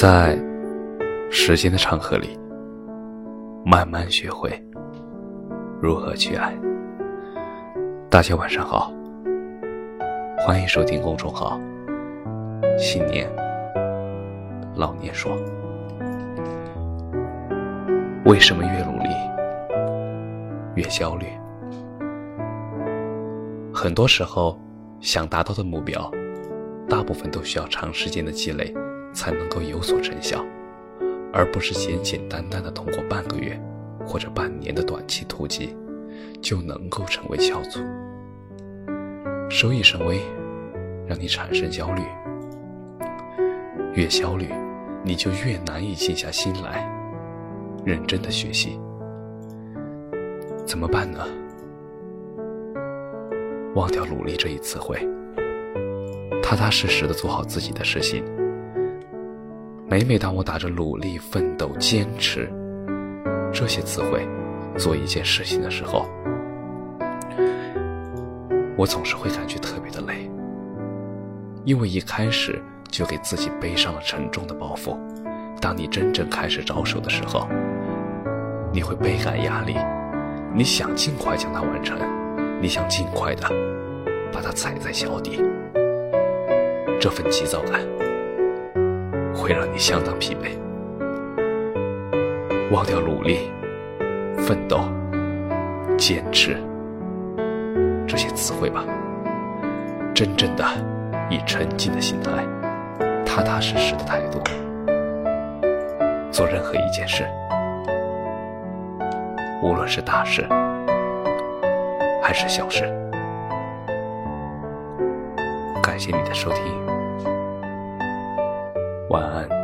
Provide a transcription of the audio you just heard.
在时间的长河里，慢慢学会如何去爱。大家晚上好，欢迎收听公众号“新年老年说”。为什么越努力越焦虑？很多时候，想达到的目标，大部分都需要长时间的积累。才能够有所成效，而不是简简单单的通过半个月或者半年的短期突击就能够成为翘楚。收益甚微，让你产生焦虑，越焦虑，你就越难以静下心来认真的学习。怎么办呢？忘掉努力这一词汇，踏踏实实的做好自己的事情。每每当我打着努力、奋斗、坚持这些词汇做一件事情的时候，我总是会感觉特别的累，因为一开始就给自己背上了沉重的包袱。当你真正开始着手的时候，你会倍感压力，你想尽快将它完成，你想尽快的把它踩在脚底，这份急躁感。会让你相当疲惫，忘掉努力、奋斗、坚持这些词汇吧。真正的以沉静的心态、踏踏实实的态度做任何一件事，无论是大事还是小事。感谢你的收听。晚安。